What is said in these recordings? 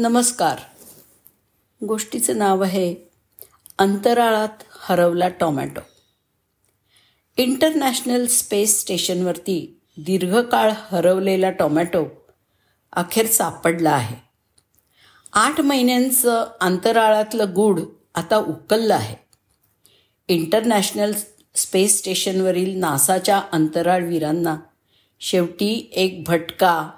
नमस्कार. गोष्टीचं नाव आहे अंतराळात हरवला टॉमॅटो. इंटरनॅशनल स्पेस स्टेशनवरती दीर्घकाळ हरवलेला टॉमॅटो अखेर सापडला आहे. आठ महिन्यांचं अंतराळातलं गूढ आता उकललं आहे. इंटरनॅशनल स्पेस स्टेशनवरील नासाच्या अंतराळवीरांना शेवटी एक भटका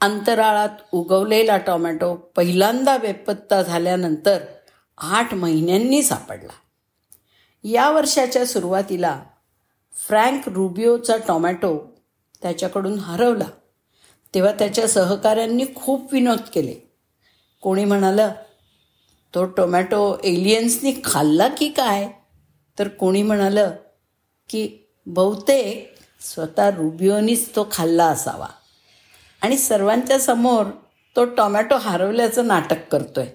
अंतराळात उगवलेला टोमॅटो पहिल्यांदा बेपत्ता झाल्यानंतर आठ महिन्यांनी सापडला. या वर्षाच्या सुरुवातीला फ्रँक रुबिओचा टोमॅटो त्याच्याकडून हरवला. तेव्हा त्याच्या सहकाऱ्यांनी खूप विनोद केले. कोणी म्हणालं तो टोमॅटो एलियन्सनी खाल्ला की काय? तर कोणी म्हणालं की बहुतेक स्वतः रुबिओनीच तो खाल्ला असावा. आणि सर्वांच्या समोर तो टॉमॅटो हरवल्याचं नाटक करतोय.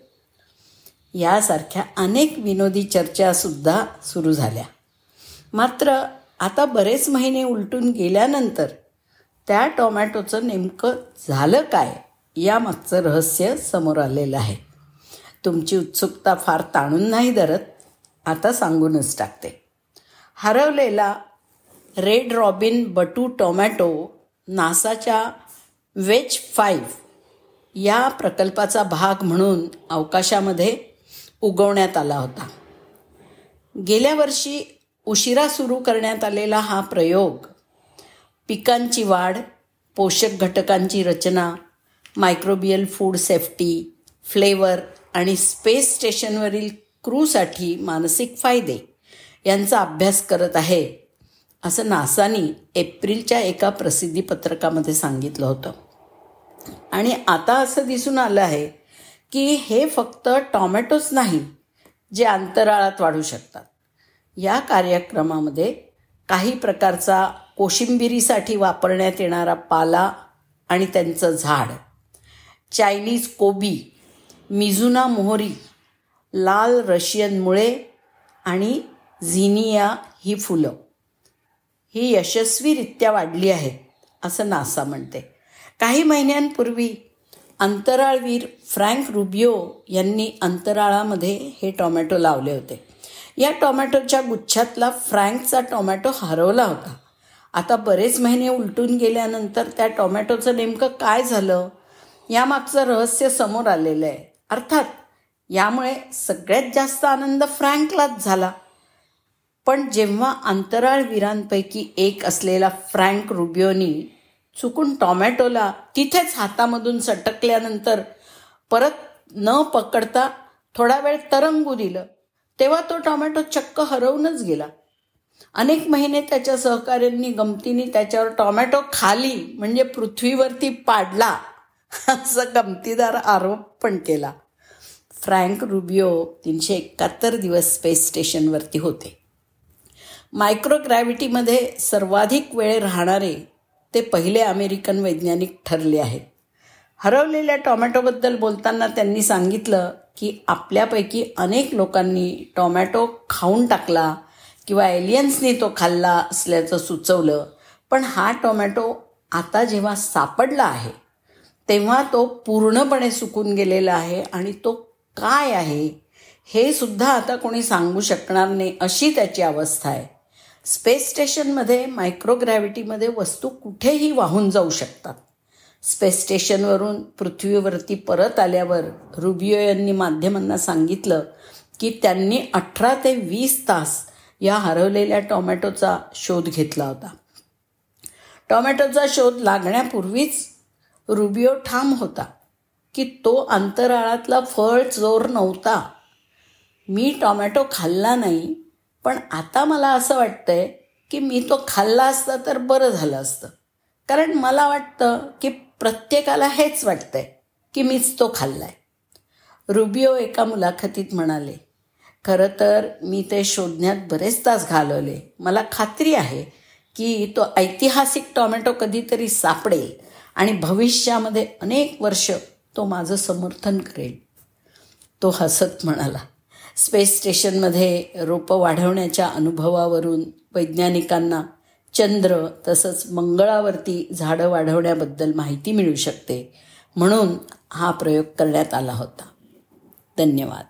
यासारख्या अनेक विनोदी चर्चासुद्धा सुरू झाल्या. मात्र आता बरेच महिने उलटून गेल्यानंतर त्या टोमॅटोचं नेमकं झालं काय यामागचं रहस्य समोर आलेलं आहे. तुमची उत्सुकता फार ताणून नाही धरत आता सांगूनच टाकते. हरवलेला रेड रॉबिन बटू टोमॅटो नासाच्या वेज फाईव्ह या प्रकल्पाचा भाग म्हणून अवकाशामध्ये उगवण्यात आला होता. गेल्या वर्षी उशिरा सुरू करण्यात आलेला हा प्रयोग पिकांची वाढ पोषक घटकांची रचना मायक्रोबियल फूड सेफ्टी फ्लेवर आणि स्पेस स्टेशनवरील क्रूसाठी मानसिक फायदे यांचा अभ्यास करत आहे. असं नासानी एप्रिलच्या एका प्रसिद्धीपत्रकामध्ये सांगितलं होतं. आणि आता असं दिसून आलं आहे की हे फक्त टॉमॅटोच नाही जे अंतराळात वाढू शकतात. या कार्यक्रमामध्ये काही प्रकारचा कोशिंबिरीसाठी वापरण्यात येणारा पाला आणि त्यांचं झाड चायनीज कोबी मिझुना मोहरी लाल रशियन मुळे आणि झिनिया ही फुलं. ही यशस्वीरित्या वाढली आहे असं नासा म्हणते. काही महिन्यांपूर्वी अंतराळवीर फ्रँक रुबिओ यांनी अंतराळामध्ये हे टोमॅटो लावले होते. या टोमॅटोच्या गुच्छातला फ्रँकचा टोमॅटो हरवला होता. आता बरेच महिने उलटून गेल्यानंतर त्या टोमॅटोचं नेमकं काय झालं यामागचं रहस्य समोर आलेलं आहे. अर्थात यामुळे सगळ्यात जास्त आनंद फ्रँकलाच झाला. पण जेव्हा अंतराळवीरांपैकी एक असलेला फ्रँक रुबिओनी चुकून टॉमॅटोला तिथेच हातामधून सटकल्यानंतर परत न पकडता थोडा वेळ तरंगू दिलं तेव्हा तो टॉमॅटो चक्क हरवूनच गेला. अनेक महिने त्याच्या सहकाऱ्यांनी गमतीने त्याच्यावर टॉमॅटो खाली म्हणजे पृथ्वीवरती पाडला असा गमतीदार आरोप पण केला. फ्रँक रुबिओ तीनशे एकाहत्तर दिवस स्पेस स्टेशनवरती होते. मायक्रोग्रॅव्हिटीमध्ये सर्वाधिक वेळ राहणारे ते पहिले अमेरिकन वैज्ञानिक ठरले आहेत. हरवलेल्या टॉमॅटोबद्दल बोलताना त्यांनी सांगितलं की आपल्यापैकी अनेक लोकांनी टॉमॅटो खाऊन टाकला किंवा एलियन्सनी तो खाल्ला असल्याचं सुचवलं पण हा टोमॅटो आता जेव्हा सापडला आहे तेव्हा तो पूर्णपणे सुकून गेलेला आहे आणि तो काय आहे हे सुद्धा आता कोणी सांगू शकणार नाही अशी त्याची अवस्था आहे. स्पेस स्टेशनमध्ये मायक्रोग्रॅव्हिटीमध्ये वस्तू कुठेही वाहून जाऊ शकतात. स्पेस स्टेशनवरून पृथ्वीवरती परत आल्यावर रुबिओ यांनी माध्यमांना सांगितलं की त्यांनी अठरा ते वीस तास या हरवलेल्या टोमॅटोचा शोध घेतला होता. टोमॅटोचा शोध लागण्यापूर्वीच रुबिओ ठाम होता की तो अंतराळातला फळ चोर नव्हता. मी टोमॅटो खाल्ला नाही पण आता मला असं वाटतंय की मी तो खाल्ला असता तर बरं झालं असतं. कारण मला वाटतं की प्रत्येकाला हेच वाटतंय की मीच तो खाल्लाय. रुबिओ एका मुलाखतीत म्हणाले खरं तर मी ते शोधण्यात बरेच तास घालवले. मला खात्री आहे की तो ऐतिहासिक टॉमॅटो कधीतरी सापडेल आणि भविष्यामध्ये अनेक वर्ष तो माझं समर्थन करेल. तो हसत म्हणाला स्पेस स्टेशनमध्ये रोपं वाढवण्याच्या अनुभवावरून वैज्ञानिकांना चंद्र तसंच मंगळावरती झाडं वाढवण्याबद्दल माहिती मिळू शकते म्हणून हा प्रयोग करण्यात आला होता. धन्यवाद.